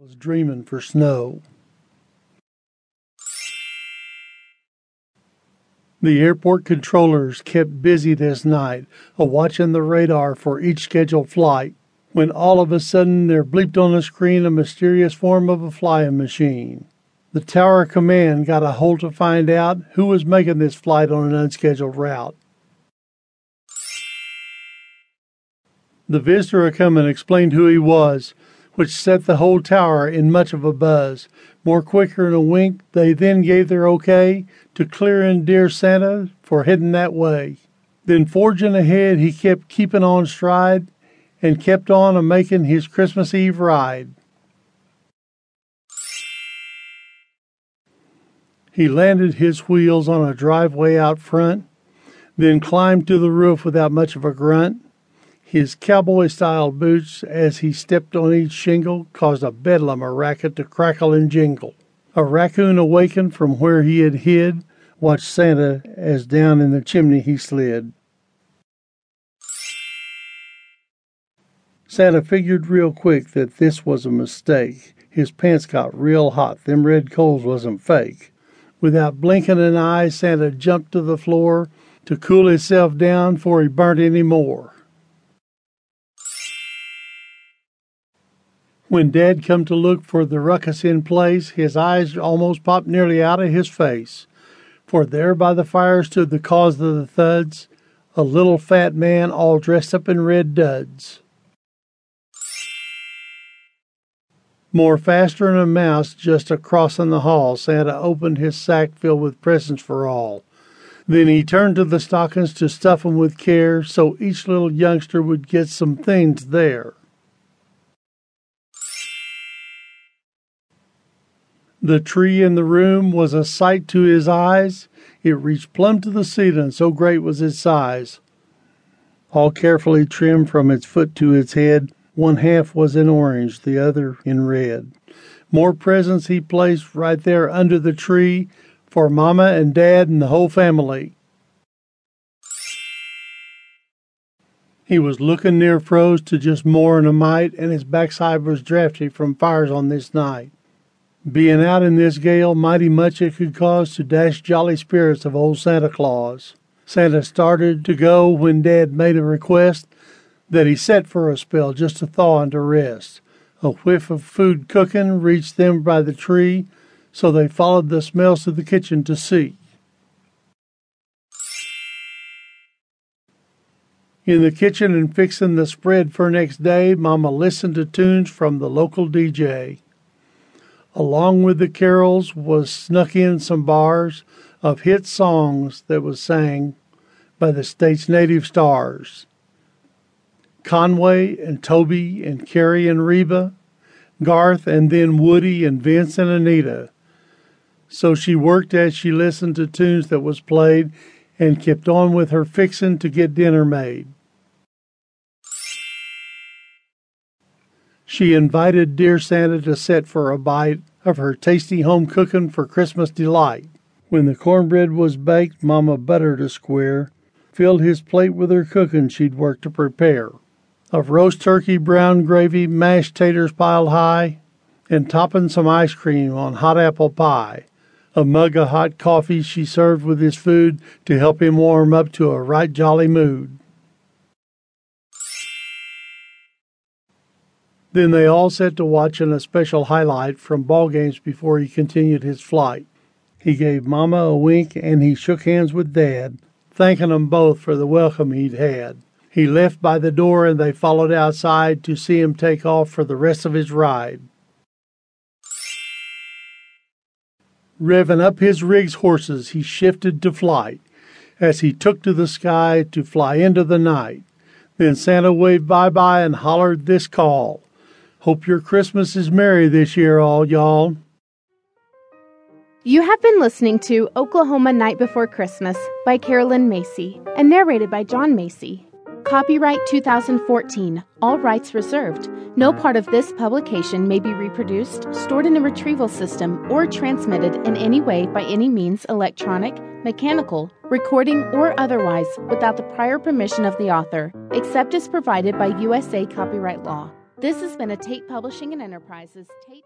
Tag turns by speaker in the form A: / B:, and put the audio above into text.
A: was dreaming for snow. The airport controllers kept busy this night, a watching the radar for each scheduled flight, when all of a sudden there bleeped on the screen a mysterious form of a flying machine. The tower command got a hold to find out who was making this flight on an unscheduled route. The visitor come and explained who he was, which set the whole tower in much of a buzz. More quicker than a wink, they then gave their okay to clearing dear Santa for heading that way. Then forging ahead, he kept keeping on stride and kept on a making his Christmas Eve ride. He landed his wheels on a driveway out front, then climbed to the roof without much of a grunt. His cowboy style boots, as he stepped on each shingle, caused a bedlam of racket to crackle and jingle. A raccoon awakened from where he had hid, watched Santa as down in the chimney he slid. Santa figured real quick that this was a mistake. His pants got real hot. Them red coals wasn't fake. Without blinking an eye, Santa jumped to the floor to cool himself down before he burnt any more. When Dad come to look for the ruckus in place, his eyes almost popped nearly out of his face. For there by the fire stood the cause of the thuds, a little fat man all dressed up in red duds. More faster than a mouse just across in the hall, Santa opened his sack filled with presents for all. Then he turned to the stockings to stuff 'em with care, so each little youngster would get some things there. The tree in the room was a sight to his eyes. It reached plumb to the ceiling, so great was its size. All carefully trimmed from its foot to its head, one half was in orange, the other in red. More presents he placed right there under the tree for Mama and Dad and the whole family. He was looking near froze to just more than a mite, and his backside was drafty from fires on this night. Being out in this gale, mighty much it could cause to dash jolly spirits of old Santa Claus. Santa started to go when Dad made a request that he set for a spell just to thaw and to rest. A whiff of food cooking reached them by the tree, so they followed the smells to the kitchen to see. In the kitchen and fixing the spread for next day, Mama listened to tunes from the local DJ. Along with the carols was snuck in some bars of hit songs that was sang by the state's native stars. Conway and Toby and Carrie and Reba, Garth and then Woody and Vince and Anita. So she worked as she listened to tunes that was played and kept on with her fixin' to get dinner made. She invited dear Santa to sit for a bite of her tasty home cooking for Christmas delight. When the cornbread was baked, Mama buttered a square, filled his plate with her cooking she'd worked to prepare. Of roast turkey, brown gravy, mashed taters piled high, and topping some ice cream on hot apple pie. A mug of hot coffee she served with his food to help him warm up to a right jolly mood. Then they all set to watching a special highlight from ball games before he continued his flight. He gave Mama a wink and he shook hands with Dad, thanking them both for the welcome he'd had. He left by the door and they followed outside to see him take off for the rest of his ride. Revving up his rig's horses, he shifted to flight as he took to the sky to fly into the night. Then Santa waved bye bye and hollered this call. Hope your Christmas is merry this year, all y'all.
B: You have been listening to Oklahoma Night Before Christmas by Carolyn Macy and narrated by John Macy. Copyright 2014, all rights reserved. No part of this publication may be reproduced, stored in a retrieval system, or transmitted in any way by any means electronic, mechanical, recording, or otherwise without the prior permission of the author, except as provided by USA copyright law. This has been a Tate Publishing and Enterprises Tate